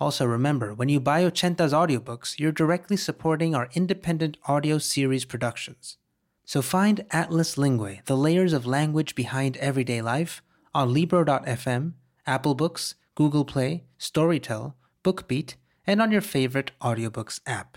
Also, remember when you buy Ochenta's audiobooks, you're directly supporting our independent audio series productions. So find Atlas Linguae, the layers of language behind everyday life, on Libro.fm, Apple Books, Google Play, Storytel, BookBeat, and on your favorite audiobooks app.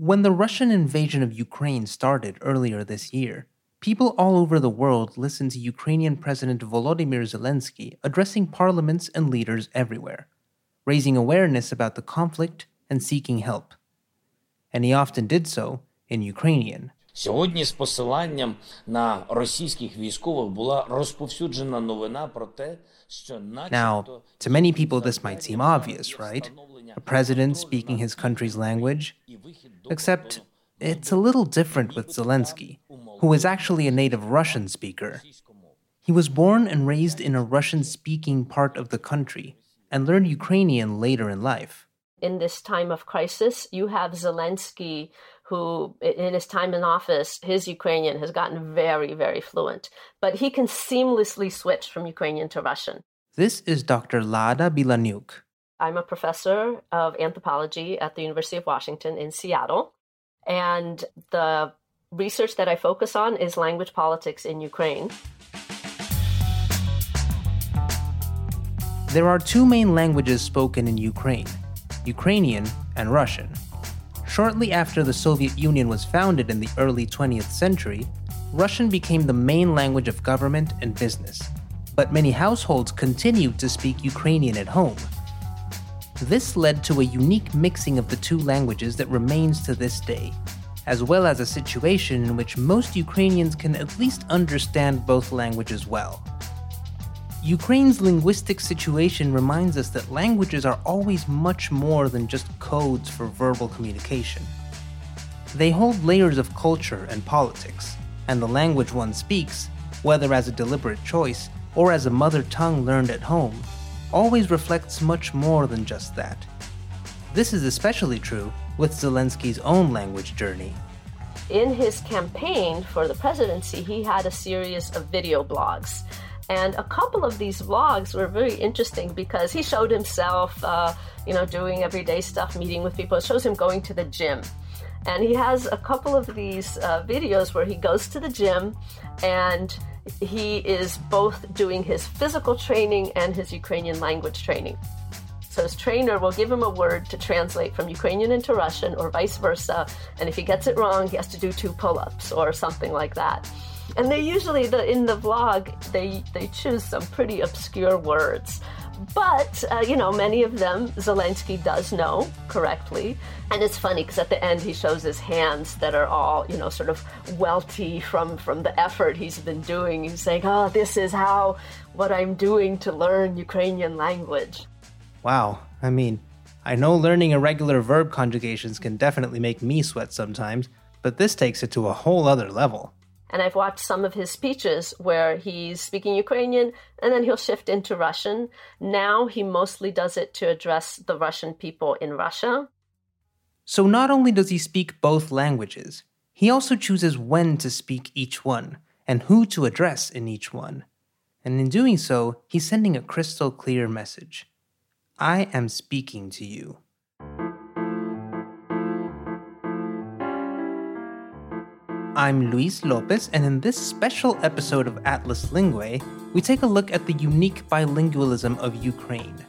When the Russian invasion of Ukraine started earlier this year, people all over the world listened to Ukrainian President Volodymyr Zelensky addressing parliaments and leaders everywhere, raising awareness about the conflict and seeking help. And he often did so in Ukrainian. Сьогодні з посиланням на російських військових була розповсюджена новина про те, що now, to many people this might seem obvious, right? A president speaking his country's language. Except it's a little different with Zelensky, who is actually a native Russian speaker. He was born and raised in a Russian speaking part of the country and learned Ukrainian later in life. in this time of crisis, you have Zelensky, who, in his time in office, his Ukrainian has gotten very, very fluent, but he can seamlessly switch from Ukrainian to Russian. This is Dr. Laada Bilaniuk. I'm a professor of anthropology at the University of Washington in Seattle, and the research that I focus on is language politics in Ukraine. There are two main languages spoken in Ukraine Ukrainian and Russian. Shortly after the Soviet Union was founded in the early 20th century, Russian became the main language of government and business. But many households continued to speak Ukrainian at home. This led to a unique mixing of the two languages that remains to this day, as well as a situation in which most Ukrainians can at least understand both languages well. Ukraine's linguistic situation reminds us that languages are always much more than just codes for verbal communication. They hold layers of culture and politics, and the language one speaks, whether as a deliberate choice or as a mother tongue learned at home, always reflects much more than just that. This is especially true with Zelensky's own language journey. In his campaign for the presidency, he had a series of video blogs. And a couple of these vlogs were very interesting because he showed himself, uh, you know, doing everyday stuff, meeting with people. It shows him going to the gym. And he has a couple of these uh, videos where he goes to the gym and he is both doing his physical training and his Ukrainian language training. So his trainer will give him a word to translate from Ukrainian into Russian or vice versa. And if he gets it wrong, he has to do two pull ups or something like that. And they usually, the, in the vlog, they, they choose some pretty obscure words. But, uh, you know, many of them Zelensky does know correctly. And it's funny because at the end he shows his hands that are all, you know, sort of welty from, from the effort he's been doing. He's saying, oh, this is how, what I'm doing to learn Ukrainian language. Wow, I mean, I know learning irregular verb conjugations can definitely make me sweat sometimes, but this takes it to a whole other level. And I've watched some of his speeches where he's speaking Ukrainian and then he'll shift into Russian. Now he mostly does it to address the Russian people in Russia. So not only does he speak both languages, he also chooses when to speak each one and who to address in each one. And in doing so, he's sending a crystal clear message I am speaking to you. I'm Luis Lopez, and in this special episode of Atlas Linguae, we take a look at the unique bilingualism of Ukraine.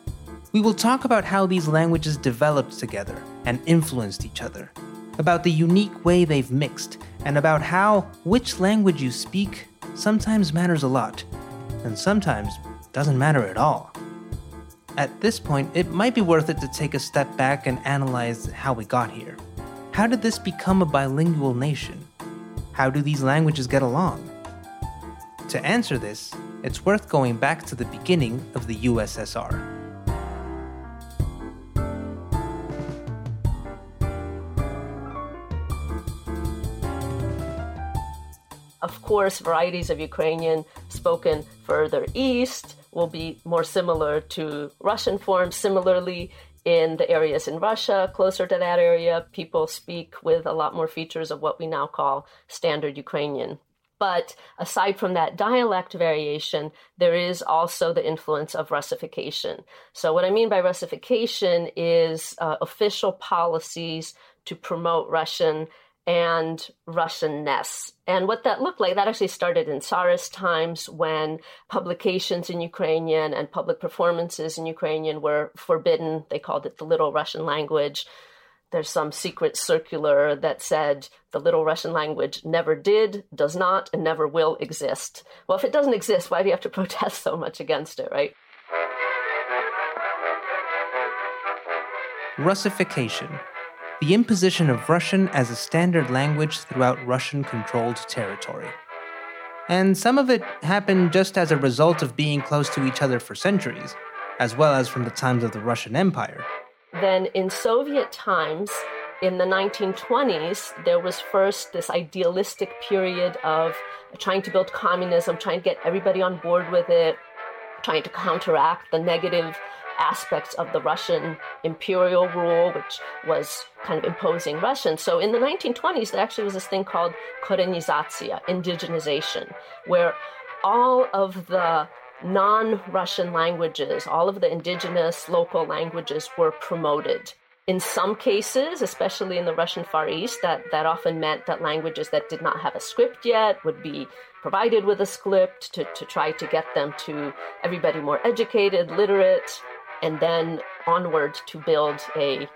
We will talk about how these languages developed together and influenced each other, about the unique way they've mixed, and about how which language you speak sometimes matters a lot, and sometimes doesn't matter at all. At this point, it might be worth it to take a step back and analyze how we got here. How did this become a bilingual nation? How do these languages get along? To answer this, it's worth going back to the beginning of the USSR. Of course, varieties of Ukrainian spoken further east will be more similar to Russian forms. Similarly, in the areas in Russia, closer to that area, people speak with a lot more features of what we now call standard Ukrainian. But aside from that dialect variation, there is also the influence of Russification. So, what I mean by Russification is uh, official policies to promote Russian and Russianness. And what that looked like, that actually started in Tsarist times when publications in Ukrainian and public performances in Ukrainian were forbidden. They called it the Little Russian language. There's some secret circular that said the Little Russian language never did, does not, and never will exist. Well, if it doesn't exist, why do you have to protest so much against it, right? Russification the imposition of Russian as a standard language throughout Russian controlled territory. And some of it happened just as a result of being close to each other for centuries, as well as from the times of the Russian Empire. Then in Soviet times, in the 1920s, there was first this idealistic period of trying to build communism, trying to get everybody on board with it, trying to counteract the negative aspects of the Russian imperial rule, which was kind of imposing Russian. So in the 1920s, there actually was this thing called korenizatsiya, indigenization, where all of the non Russian languages, all of the indigenous local languages were promoted. In some cases, especially in the Russian Far East, that, that often meant that languages that did not have a script yet would be provided with a script to, to try to get them to everybody more educated, literate, and then onward to build a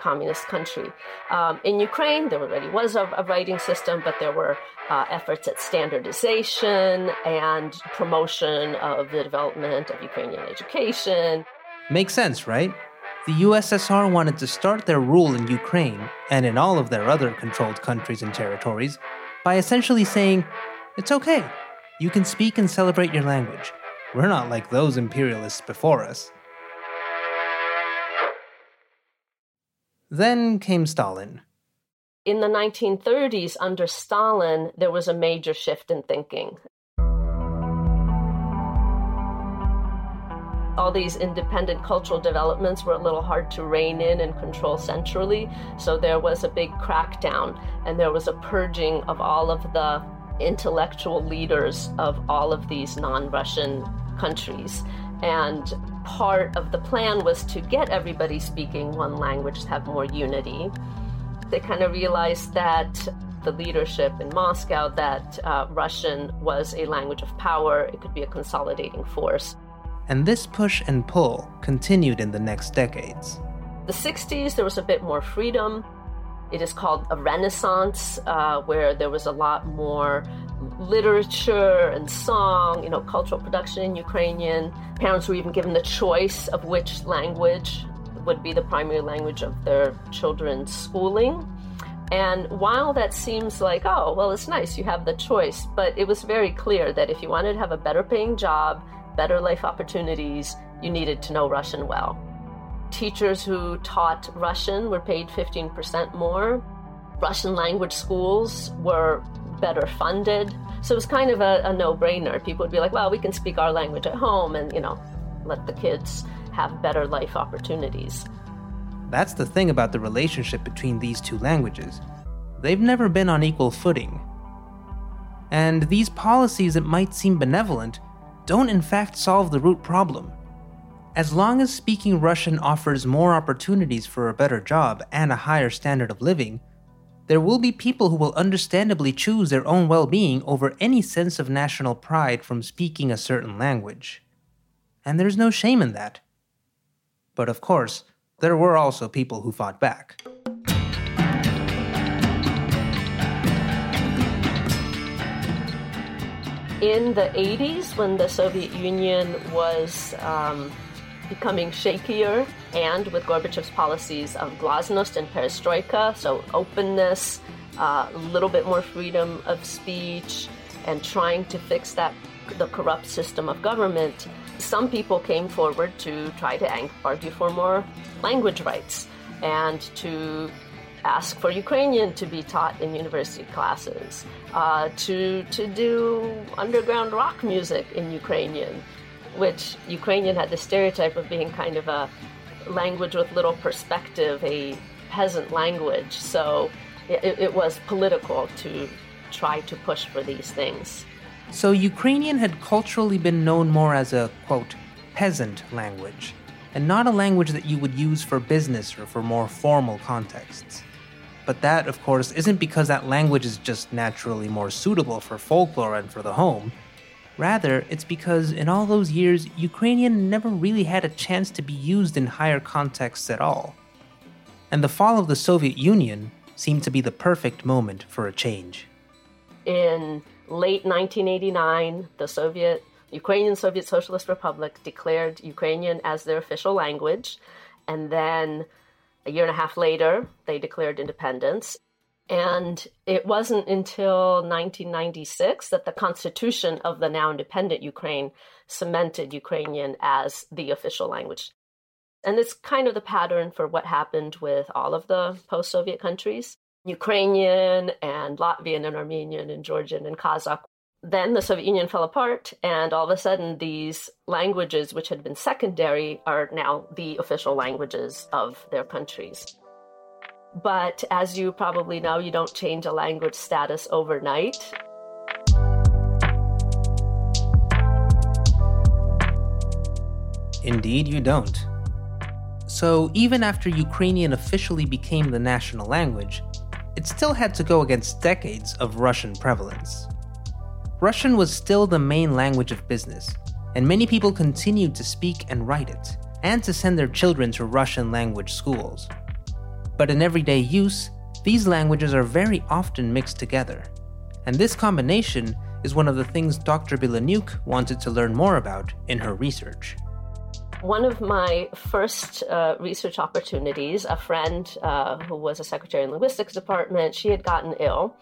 communist country. Um, in Ukraine, there already was a, a writing system, but there were uh, efforts at standardization and promotion of the development of Ukrainian education. Makes sense, right? The USSR wanted to start their rule in Ukraine and in all of their other controlled countries and territories by essentially saying, it's okay, you can speak and celebrate your language. We're not like those imperialists before us. Then came Stalin. In the 1930s, under Stalin, there was a major shift in thinking. all these independent cultural developments were a little hard to rein in and control centrally. So there was a big crackdown and there was a purging of all of the intellectual leaders of all of these non Russian countries. And part of the plan was to get everybody speaking one language to have more unity. They kind of realized that the leadership in Moscow that uh, Russian was a language of power, it could be a consolidating force. And this push and pull continued in the next decades. The 60s, there was a bit more freedom. It is called a renaissance, uh, where there was a lot more literature and song, you know, cultural production in Ukrainian. Parents were even given the choice of which language would be the primary language of their children's schooling. And while that seems like, oh, well, it's nice, you have the choice, but it was very clear that if you wanted to have a better paying job, better life opportunities, you needed to know Russian well. Teachers who taught Russian were paid 15% more. Russian language schools were better funded. So it was kind of a, a no brainer. People would be like, well, we can speak our language at home and, you know, let the kids have better life opportunities. That's the thing about the relationship between these two languages. They've never been on equal footing. And these policies that might seem benevolent don't in fact solve the root problem. As long as speaking Russian offers more opportunities for a better job and a higher standard of living, there will be people who will understandably choose their own well being over any sense of national pride from speaking a certain language. And there's no shame in that. But of course, there were also people who fought back. In the 80s, when the Soviet Union was um, becoming shakier, and with Gorbachev's policies of glasnost and perestroika, so openness, a uh, little bit more freedom of speech, and trying to fix that the corrupt system of government, some people came forward to try to argue for more language rights and to ask for Ukrainian to be taught in university classes, uh, to to do underground rock music in Ukrainian, which Ukrainian had the stereotype of being kind of a language with little perspective, a peasant language. So it, it was political to try to push for these things. So Ukrainian had culturally been known more as a, quote, peasant language, and not a language that you would use for business or for more formal contexts. But that, of course, isn't because that language is just naturally more suitable for folklore and for the home. Rather, it's because in all those years, Ukrainian never really had a chance to be used in higher contexts at all. And the fall of the Soviet Union seemed to be the perfect moment for a change. In late 1989, the Soviet Ukrainian Soviet Socialist Republic declared Ukrainian as their official language, and then a year and a half later, they declared independence. And it wasn't until 1996 that the constitution of the now independent Ukraine cemented Ukrainian as the official language. And it's kind of the pattern for what happened with all of the post Soviet countries. Ukrainian and Latvian and Armenian and Georgian and Kazakh. Then the Soviet Union fell apart, and all of a sudden, these languages, which had been secondary, are now the official languages of their countries. But as you probably know, you don't change a language status overnight. Indeed, you don't. So, even after Ukrainian officially became the national language, it still had to go against decades of Russian prevalence. Russian was still the main language of business, and many people continued to speak and write it, and to send their children to Russian language schools. But in everyday use, these languages are very often mixed together. And this combination is one of the things Dr. Bilaniuk wanted to learn more about in her research. One of my first uh, research opportunities, a friend uh, who was a secretary in linguistics department, she had gotten ill,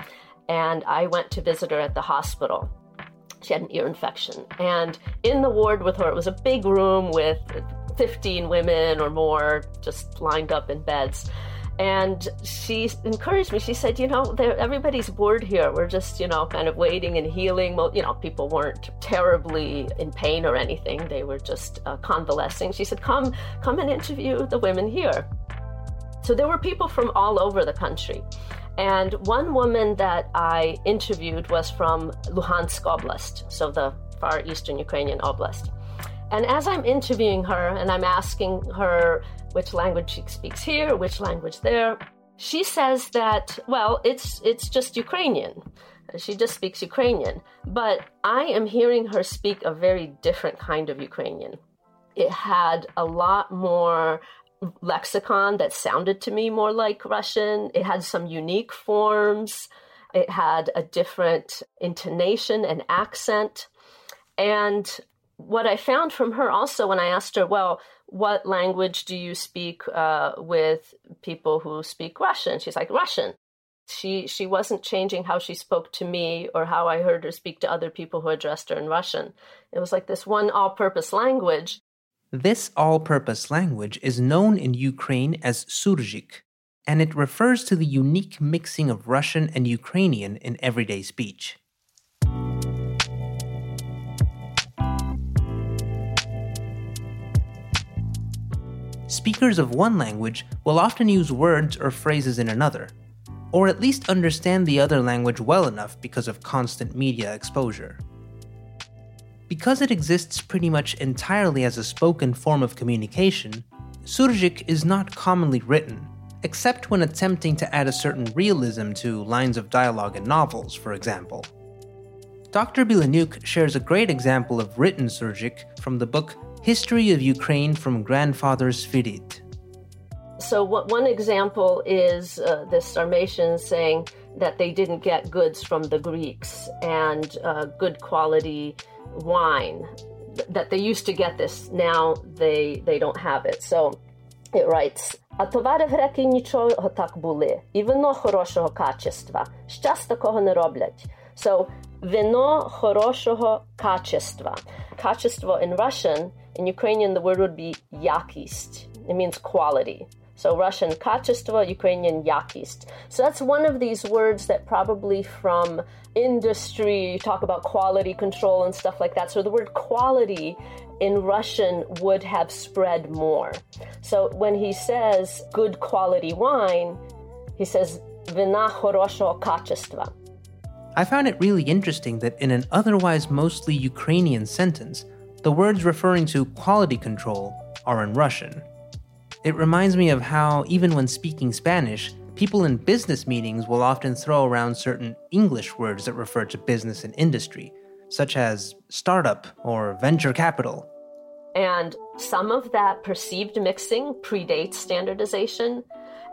and I went to visit her at the hospital. She had an ear infection, and in the ward with her, it was a big room with 15 women or more just lined up in beds and she encouraged me. She said, "You know, everybody's bored here. We're just, you know, kind of waiting and healing. Well, you know, people weren't terribly in pain or anything. They were just uh, convalescing." She said, "Come, come and interview the women here." So there were people from all over the country. And one woman that I interviewed was from Luhansk Oblast, so the far eastern Ukrainian oblast. And as I'm interviewing her and I'm asking her which language she speaks here, which language there, she says that, well, it's, it's just Ukrainian. She just speaks Ukrainian. But I am hearing her speak a very different kind of Ukrainian. It had a lot more lexicon that sounded to me more like Russian. It had some unique forms. It had a different intonation and accent. And what I found from her also when I asked her, well, what language do you speak uh, with people who speak Russian? She's like, Russian. She she wasn't changing how she spoke to me or how I heard her speak to other people who addressed her in Russian. It was like this one all-purpose language. This all-purpose language is known in Ukraine as surzhyk, and it refers to the unique mixing of Russian and Ukrainian in everyday speech. Speakers of one language will often use words or phrases in another, or at least understand the other language well enough because of constant media exposure. Because it exists pretty much entirely as a spoken form of communication, Surzhyk is not commonly written, except when attempting to add a certain realism to lines of dialogue in novels, for example. Dr. Bilaniuk shares a great example of written Surzhyk from the book History of Ukraine from Grandfather Sfirit. So, what, one example is uh, the Sarmatians saying that they didn't get goods from the Greeks and uh, good quality wine. That they used to get this, now they they don't have it. So it writes. А товари греки нічого так були, і вино хорошого качества. Щас такого не роблять. So, вино хорошого качества. Качество in Russian, in Ukrainian the word would be yakist. It means quality. So Russian kачество, Ukrainian yakist. So that's one of these words that probably from industry, you talk about quality control and stuff like that. So the word quality in Russian would have spread more. So when he says good quality wine, he says вина хорошего качества. I found it really interesting that in an otherwise mostly Ukrainian sentence, the words referring to quality control are in Russian. It reminds me of how, even when speaking Spanish, people in business meetings will often throw around certain English words that refer to business and industry, such as startup or venture capital. And some of that perceived mixing predates standardization.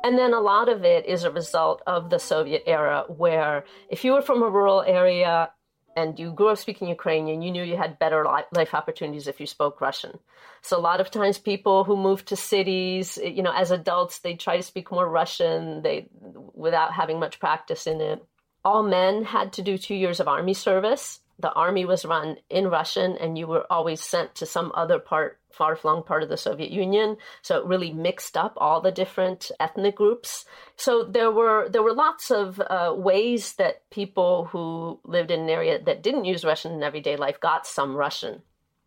And then a lot of it is a result of the Soviet era, where if you were from a rural area and you grew up speaking Ukrainian, you knew you had better life opportunities if you spoke Russian. So a lot of times people who moved to cities, you know, as adults, they try to speak more Russian, they without having much practice in it. All men had to do 2 years of army service. The army was run in Russian and you were always sent to some other part far flung part of the Soviet Union. So it really mixed up all the different ethnic groups. So there were there were lots of uh, ways that people who lived in an area that didn't use Russian in everyday life got some Russian.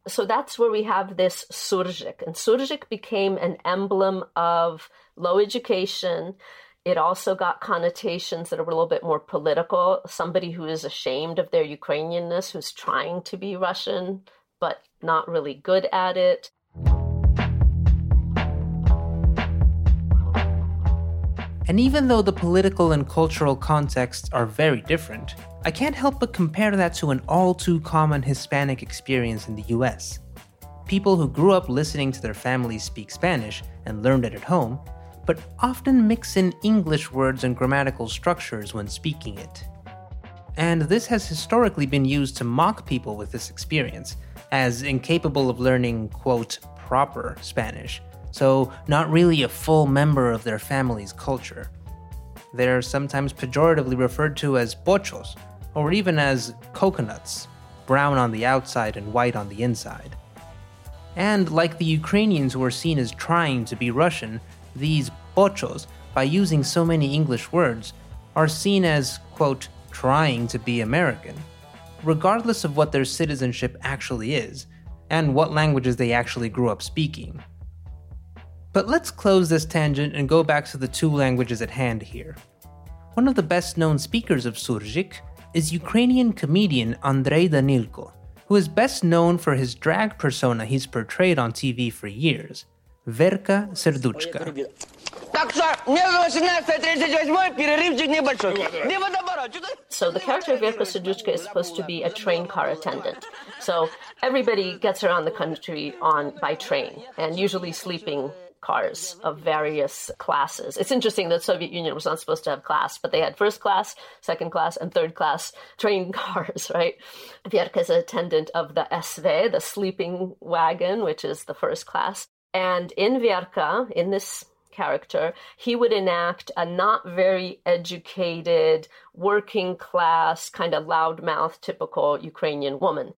So that's where we have this Surzhyk. And Surzhyk became an emblem of low education. It also got connotations that are a little bit more political. Somebody who is ashamed of their Ukrainianness, who's trying to be Russian, but not really good at it. And even though the political and cultural contexts are very different, I can't help but compare that to an all too common Hispanic experience in the US. People who grew up listening to their families speak Spanish and learned it at home, but often mix in English words and grammatical structures when speaking it. And this has historically been used to mock people with this experience, as incapable of learning, quote, proper Spanish, so not really a full member of their family's culture. They're sometimes pejoratively referred to as pochos, or even as coconuts, brown on the outside and white on the inside. And like the Ukrainians who are seen as trying to be Russian, these pochos, by using so many English words, are seen as, quote, trying to be American, regardless of what their citizenship actually is, and what languages they actually grew up speaking. But let's close this tangent and go back to the two languages at hand here. One of the best known speakers of Surzhyk is Ukrainian comedian Andrei Danilko, who is best known for his drag persona he's portrayed on TV for years, Verka Serduchka. So the character of Verka Serduchka is supposed to be a train car attendant. So everybody gets around the country on by train and usually sleeping cars of various classes. It's interesting that Soviet Union was not supposed to have class, but they had first class, second class, and third class train cars, right? Verka is an attendant of the SV, the sleeping wagon, which is the first class. And in Verka, in this character, he would enact a not very educated, working class, kind of loudmouth, typical Ukrainian woman.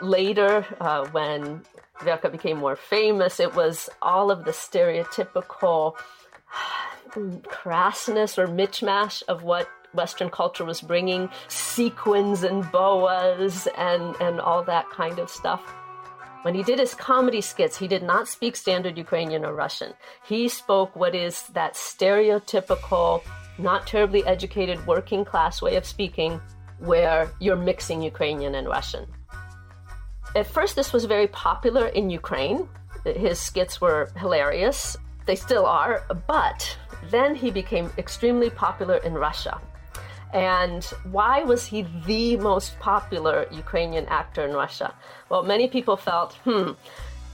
Later, uh, when Verka became more famous, it was all of the stereotypical crassness or mishmash of what Western culture was bringing sequins and boas and, and all that kind of stuff. When he did his comedy skits, he did not speak standard Ukrainian or Russian. He spoke what is that stereotypical, not terribly educated working class way of speaking where you're mixing Ukrainian and Russian. At first, this was very popular in Ukraine His skits were hilarious. They still are, but then he became extremely popular in Russia. And why was he the most popular Ukrainian actor in Russia? Well, many people felt, hmm,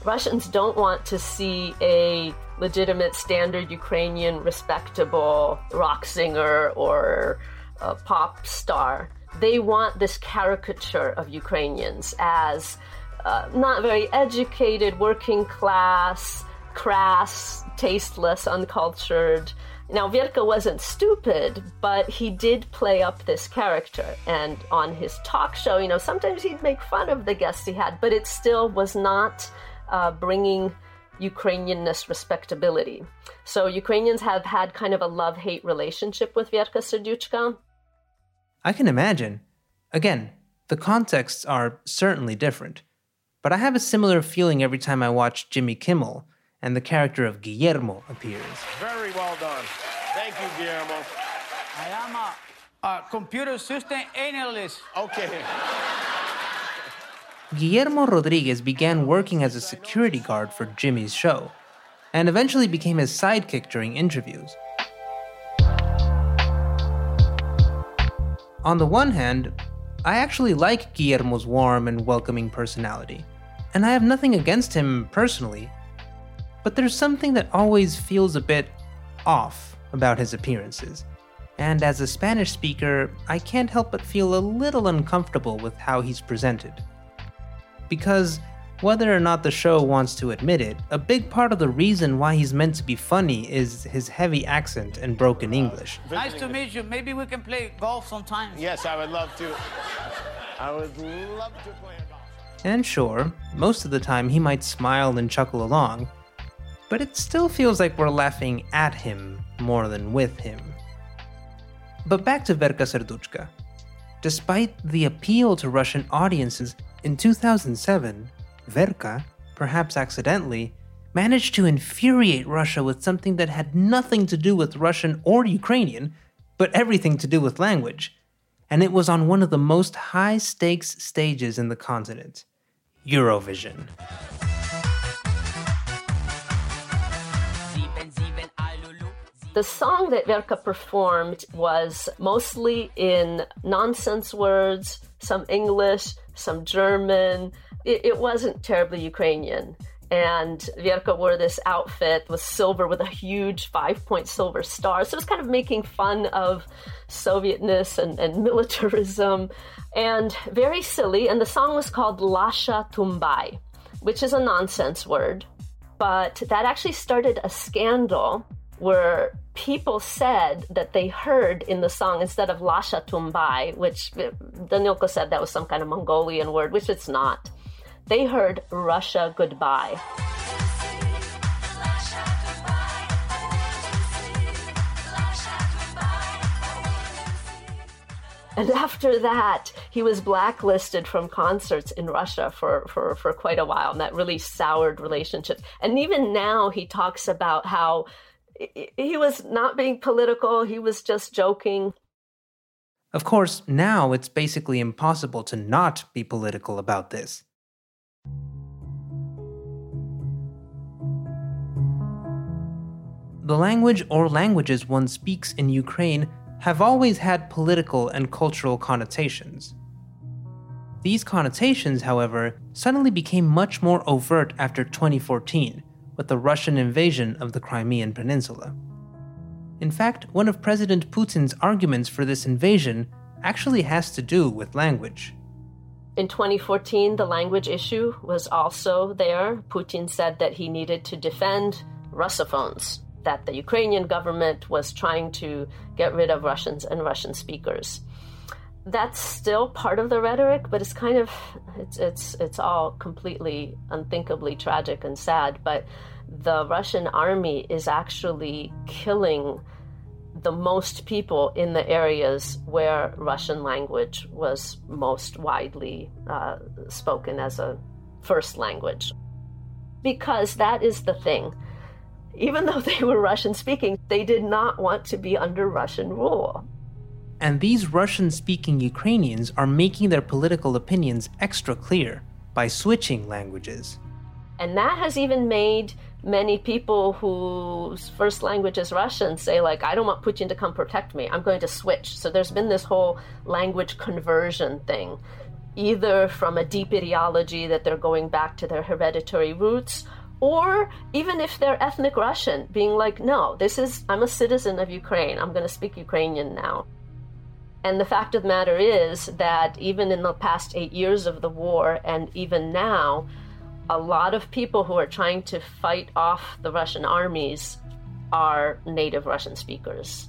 Russians don't want to see a legitimate, standard Ukrainian, respectable rock singer or pop star. They want this caricature of Ukrainians as uh, not very educated, working class, crass, tasteless, uncultured. Now, Verka wasn't stupid, but he did play up this character. And on his talk show, you know, sometimes he'd make fun of the guests he had, but it still was not uh, bringing Ukrainianness respectability. So Ukrainians have had kind of a love hate relationship with Verka Serdyuchka. I can imagine. Again, the contexts are certainly different. But I have a similar feeling every time I watch Jimmy Kimmel and the character of Guillermo appears. Very well done. Thank you, Guillermo. I am a, a computer system analyst. Okay. Guillermo Rodriguez began working as a security guard for Jimmy's show, and eventually became his sidekick during interviews. On the one hand, I actually like Guillermo's warm and welcoming personality, and I have nothing against him personally. But there's something that always feels a bit off about his appearances, and as a Spanish speaker, I can't help but feel a little uncomfortable with how he's presented. Because, whether or not the show wants to admit it, a big part of the reason why he's meant to be funny is his heavy accent and broken English. Nice to meet you. Maybe we can play golf sometime. Yes, I would love to. I would love to play golf. And sure, most of the time he might smile and chuckle along, but it still feels like we're laughing at him more than with him. But back to Verka Serduchka. Despite the appeal to Russian audiences, in 2007, Verka, perhaps accidentally, managed to infuriate Russia with something that had nothing to do with Russian or Ukrainian, but everything to do with language. And it was on one of the most high stakes stages in the continent Eurovision. The song that Verka performed was mostly in nonsense words, some English, some German. It, it wasn't terribly Ukrainian. And Verka wore this outfit with silver with a huge five point silver star. So it was kind of making fun of Sovietness and, and militarism and very silly. And the song was called Lasha Tumbai, which is a nonsense word. But that actually started a scandal where people said that they heard in the song instead of Lasha Tumbai, which eh, Danilko said that was some kind of Mongolian word, which it's not. They heard Russia goodbye. And after that, he was blacklisted from concerts in Russia for, for, for quite a while, and that really soured relationships. And even now, he talks about how he was not being political, he was just joking. Of course, now it's basically impossible to not be political about this. The language or languages one speaks in Ukraine have always had political and cultural connotations. These connotations, however, suddenly became much more overt after 2014 with the Russian invasion of the Crimean Peninsula. In fact, one of President Putin's arguments for this invasion actually has to do with language. In 2014, the language issue was also there. Putin said that he needed to defend Russophones, that the Ukrainian government was trying to get rid of Russians and Russian speakers. That's still part of the rhetoric, but it's kind of it's it's it's all completely unthinkably tragic and sad, but the Russian army is actually killing the most people in the areas where Russian language was most widely uh, spoken as a first language. Because that is the thing. Even though they were Russian speaking, they did not want to be under Russian rule. And these Russian speaking Ukrainians are making their political opinions extra clear by switching languages. And that has even made many people whose first language is Russian say, like, I don't want Putin to come protect me. I'm going to switch. So there's been this whole language conversion thing, either from a deep ideology that they're going back to their hereditary roots, or even if they're ethnic Russian, being like, no, this is, I'm a citizen of Ukraine. I'm going to speak Ukrainian now. And the fact of the matter is that even in the past eight years of the war, and even now, a lot of people who are trying to fight off the Russian armies are native Russian speakers.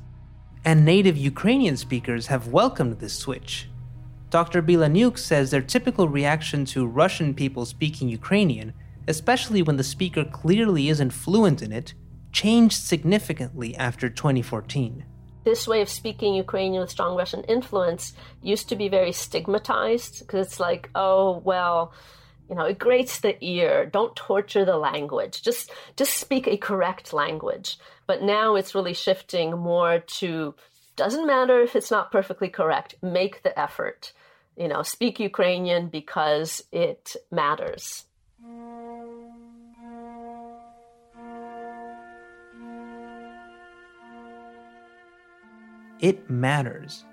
And native Ukrainian speakers have welcomed this switch. Dr. Bilaniuk says their typical reaction to Russian people speaking Ukrainian, especially when the speaker clearly isn't fluent in it, changed significantly after 2014 this way of speaking Ukrainian with strong Russian influence used to be very stigmatized because it's like, oh, well, you know, it grates the ear. Don't torture the language. Just just speak a correct language. But now it's really shifting more to doesn't matter if it's not perfectly correct. Make the effort. You know, speak Ukrainian because it matters. It matters.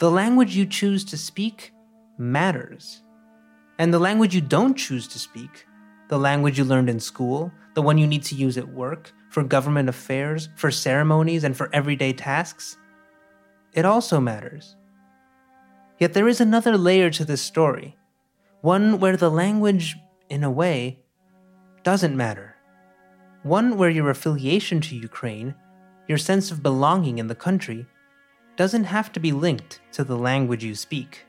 The language you choose to speak matters. And the language you don't choose to speak, the language you learned in school, the one you need to use at work, for government affairs, for ceremonies, and for everyday tasks, it also matters. Yet there is another layer to this story, one where the language, in a way, doesn't matter. One where your affiliation to Ukraine your sense of belonging in the country doesn't have to be linked to the language you speak.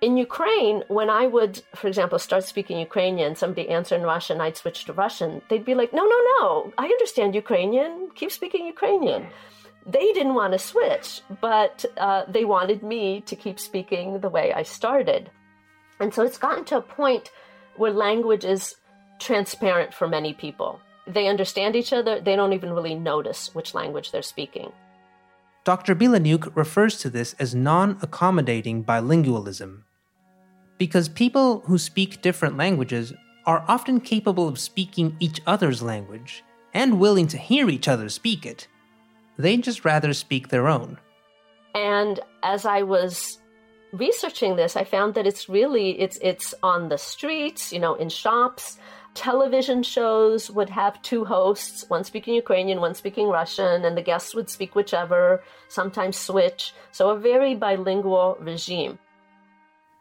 In Ukraine, when I would, for example, start speaking Ukrainian, somebody answer in Russian, I'd switch to Russian, they'd be like, no, no, no, I understand Ukrainian, keep speaking Ukrainian. They didn't want to switch, but uh, they wanted me to keep speaking the way I started. And so it's gotten to a point where language is transparent for many people they understand each other, they don't even really notice which language they're speaking. Dr. Bilaniuk refers to this as non accommodating bilingualism. Because people who speak different languages are often capable of speaking each other's language and willing to hear each other speak it. They'd just rather speak their own. And as I was researching this, I found that it's really it's it's on the streets, you know, in shops, television shows would have two hosts, one speaking Ukrainian, one speaking Russian, and the guests would speak whichever, sometimes switch. So a very bilingual regime.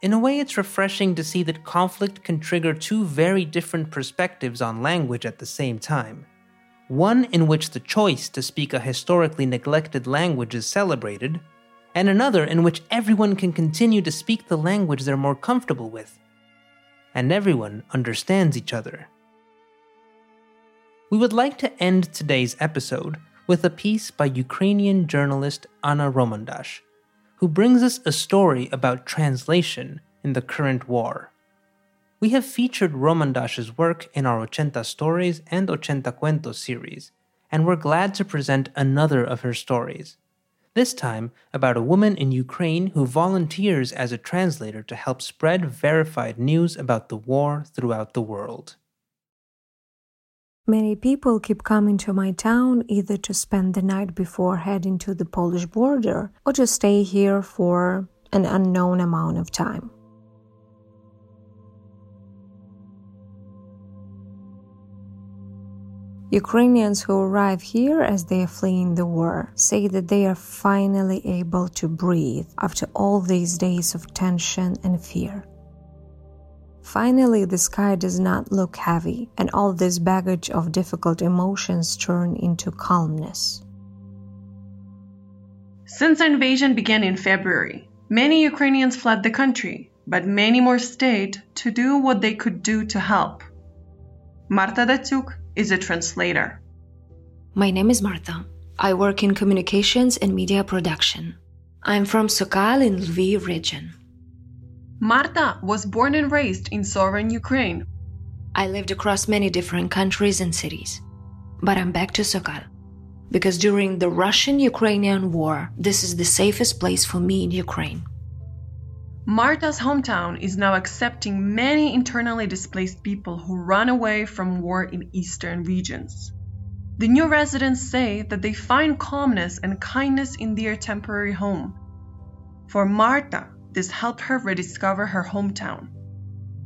In a way, it's refreshing to see that conflict can trigger two very different perspectives on language at the same time. One in which the choice to speak a historically neglected language is celebrated, and another in which everyone can continue to speak the language they're more comfortable with and everyone understands each other. We would like to end today's episode with a piece by Ukrainian journalist Anna Romandash, who brings us a story about translation in the current war. We have featured Romandash's work in our Ochenta Stories and Ochenta Cuentos series, and we're glad to present another of her stories this time about a woman in Ukraine who volunteers as a translator to help spread verified news about the war throughout the world. Many people keep coming to my town either to spend the night before heading to the Polish border or to stay here for an unknown amount of time. Ukrainians who arrive here as they are fleeing the war say that they are finally able to breathe after all these days of tension and fear. Finally, the sky does not look heavy, and all this baggage of difficult emotions turn into calmness. Since the invasion began in February, many Ukrainians fled the country, but many more stayed to do what they could do to help. Marta Datsuk is a translator. My name is Marta. I work in communications and media production. I'm from Sokal in Lviv region. Marta was born and raised in southern Ukraine. I lived across many different countries and cities. But I'm back to Sokal. Because during the Russian Ukrainian war, this is the safest place for me in Ukraine. Marta's hometown is now accepting many internally displaced people who run away from war in eastern regions. The new residents say that they find calmness and kindness in their temporary home. For Marta, this helped her rediscover her hometown.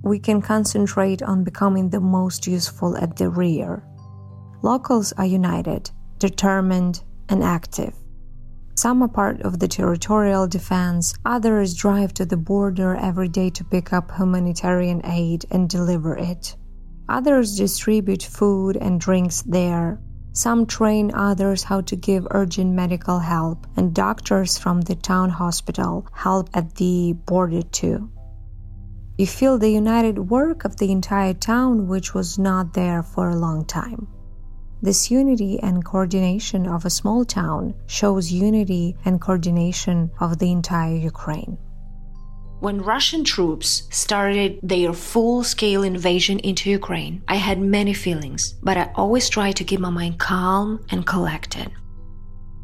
We can concentrate on becoming the most useful at the rear. Locals are united, determined, and active. Some are part of the territorial defense, others drive to the border every day to pick up humanitarian aid and deliver it. Others distribute food and drinks there. Some train others how to give urgent medical help, and doctors from the town hospital help at the border too. You feel the united work of the entire town, which was not there for a long time. This unity and coordination of a small town shows unity and coordination of the entire Ukraine. When Russian troops started their full scale invasion into Ukraine, I had many feelings, but I always tried to keep my mind calm and collected.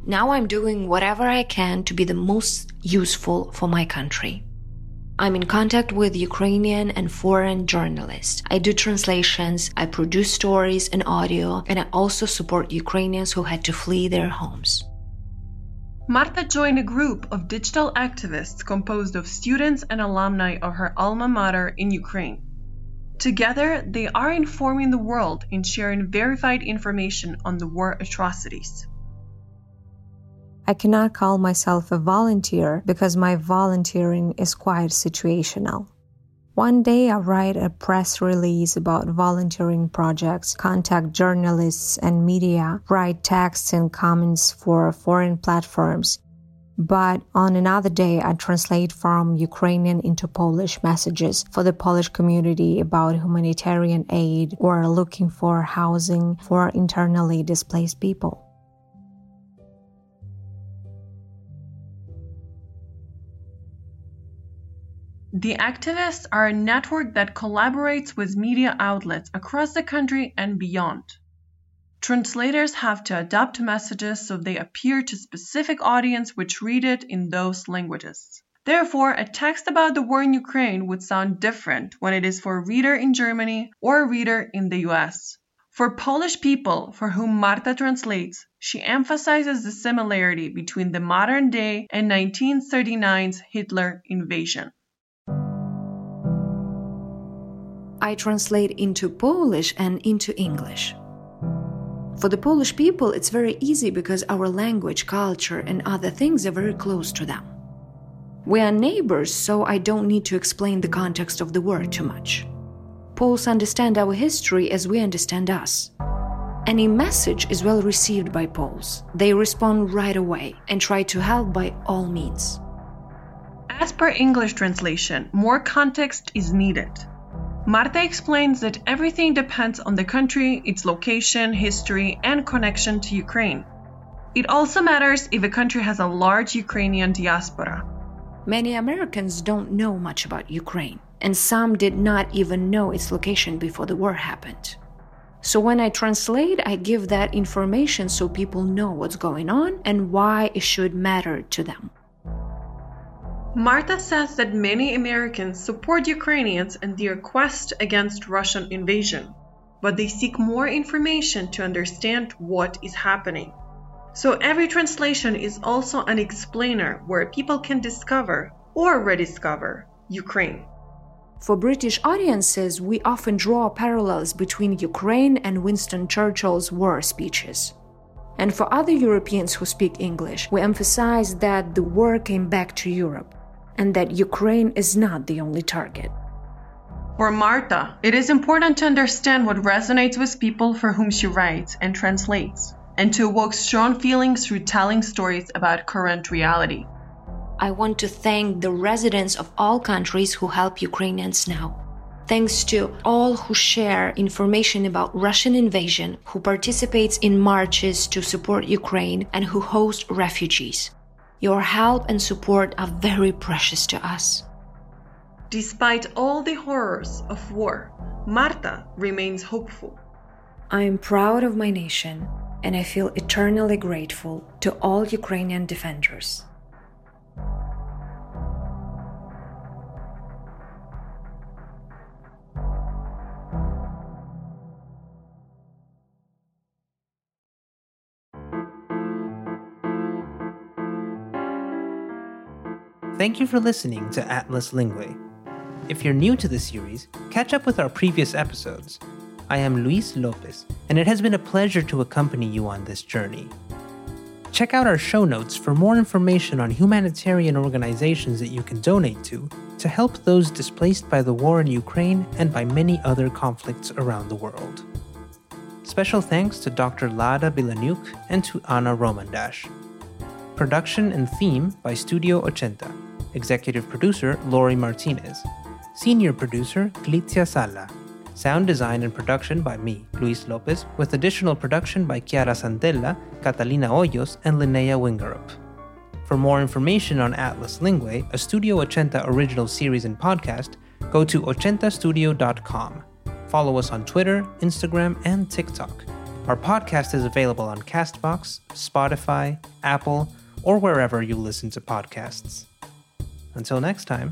Now I'm doing whatever I can to be the most useful for my country. I'm in contact with Ukrainian and foreign journalists. I do translations, I produce stories and audio, and I also support Ukrainians who had to flee their homes. Marta joined a group of digital activists composed of students and alumni of her alma mater in Ukraine. Together, they are informing the world and sharing verified information on the war atrocities. I cannot call myself a volunteer because my volunteering is quite situational. One day I write a press release about volunteering projects, contact journalists and media, write texts and comments for foreign platforms. But on another day, I translate from Ukrainian into Polish messages for the Polish community about humanitarian aid or looking for housing for internally displaced people. The activists are a network that collaborates with media outlets across the country and beyond. Translators have to adapt messages so they appear to specific audience which read it in those languages. Therefore, a text about the war in Ukraine would sound different when it is for a reader in Germany or a reader in the US. For Polish people for whom Marta translates, she emphasizes the similarity between the modern day and 1939's Hitler invasion. I translate into Polish and into English. For the Polish people, it's very easy because our language, culture, and other things are very close to them. We are neighbors, so I don't need to explain the context of the word too much. Poles understand our history as we understand us. Any message is well received by Poles. They respond right away and try to help by all means. As per English translation, more context is needed. Marta explains that everything depends on the country, its location, history, and connection to Ukraine. It also matters if a country has a large Ukrainian diaspora. Many Americans don't know much about Ukraine, and some did not even know its location before the war happened. So when I translate, I give that information so people know what's going on and why it should matter to them. Marta says that many Americans support Ukrainians in their quest against Russian invasion, but they seek more information to understand what is happening. So every translation is also an explainer where people can discover or rediscover Ukraine. For British audiences, we often draw parallels between Ukraine and Winston Churchill's war speeches. And for other Europeans who speak English, we emphasize that the war came back to Europe and that Ukraine is not the only target. For Marta, it is important to understand what resonates with people for whom she writes and translates, and to evoke strong feelings through telling stories about current reality. I want to thank the residents of all countries who help Ukrainians now. Thanks to all who share information about Russian invasion, who participates in marches to support Ukraine, and who host refugees. Your help and support are very precious to us. Despite all the horrors of war, Marta remains hopeful. I am proud of my nation and I feel eternally grateful to all Ukrainian defenders. Thank you for listening to Atlas Linguae. If you're new to the series, catch up with our previous episodes. I am Luis Lopez, and it has been a pleasure to accompany you on this journey. Check out our show notes for more information on humanitarian organizations that you can donate to to help those displaced by the war in Ukraine and by many other conflicts around the world. Special thanks to Dr. Laada Bilaniuk and to Anna Romandash. Production and theme by Studio Ochenta. Executive producer Lory Martinez. Senior producer Clizia Sala. Sound design and production by me, Luis Lopez, with additional production by Chiara Santella, Catalina Hoyos, and Linnea Wingerup. For more information on Atlas Linguae, a Studio Ochenta original series and podcast, go to ochentastudio.com. Follow us on Twitter, Instagram, and TikTok. Our podcast is available on Castbox, Spotify, Apple, or wherever you listen to podcasts. Until next time.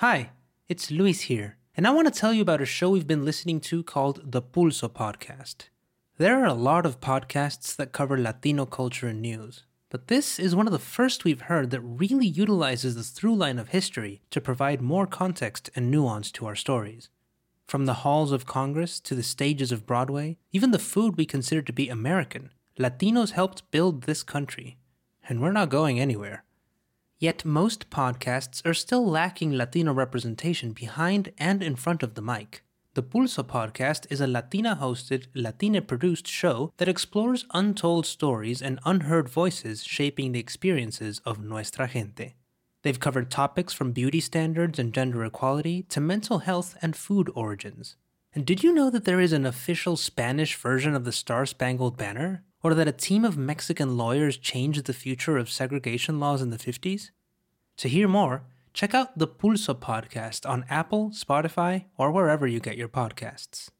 Hi, it's Luis here, and I want to tell you about a show we've been listening to called the Pulso Podcast. There are a lot of podcasts that cover Latino culture and news, but this is one of the first we've heard that really utilizes the through line of history to provide more context and nuance to our stories. From the halls of Congress to the stages of Broadway, even the food we consider to be American, Latinos helped build this country, and we're not going anywhere. Yet most podcasts are still lacking Latino representation behind and in front of the mic. The Pulso podcast is a Latina hosted, Latina produced show that explores untold stories and unheard voices shaping the experiences of nuestra gente. They've covered topics from beauty standards and gender equality to mental health and food origins. And did you know that there is an official Spanish version of the Star Spangled Banner? Or that a team of Mexican lawyers changed the future of segregation laws in the 50s? To hear more, check out the Pulso podcast on Apple, Spotify, or wherever you get your podcasts.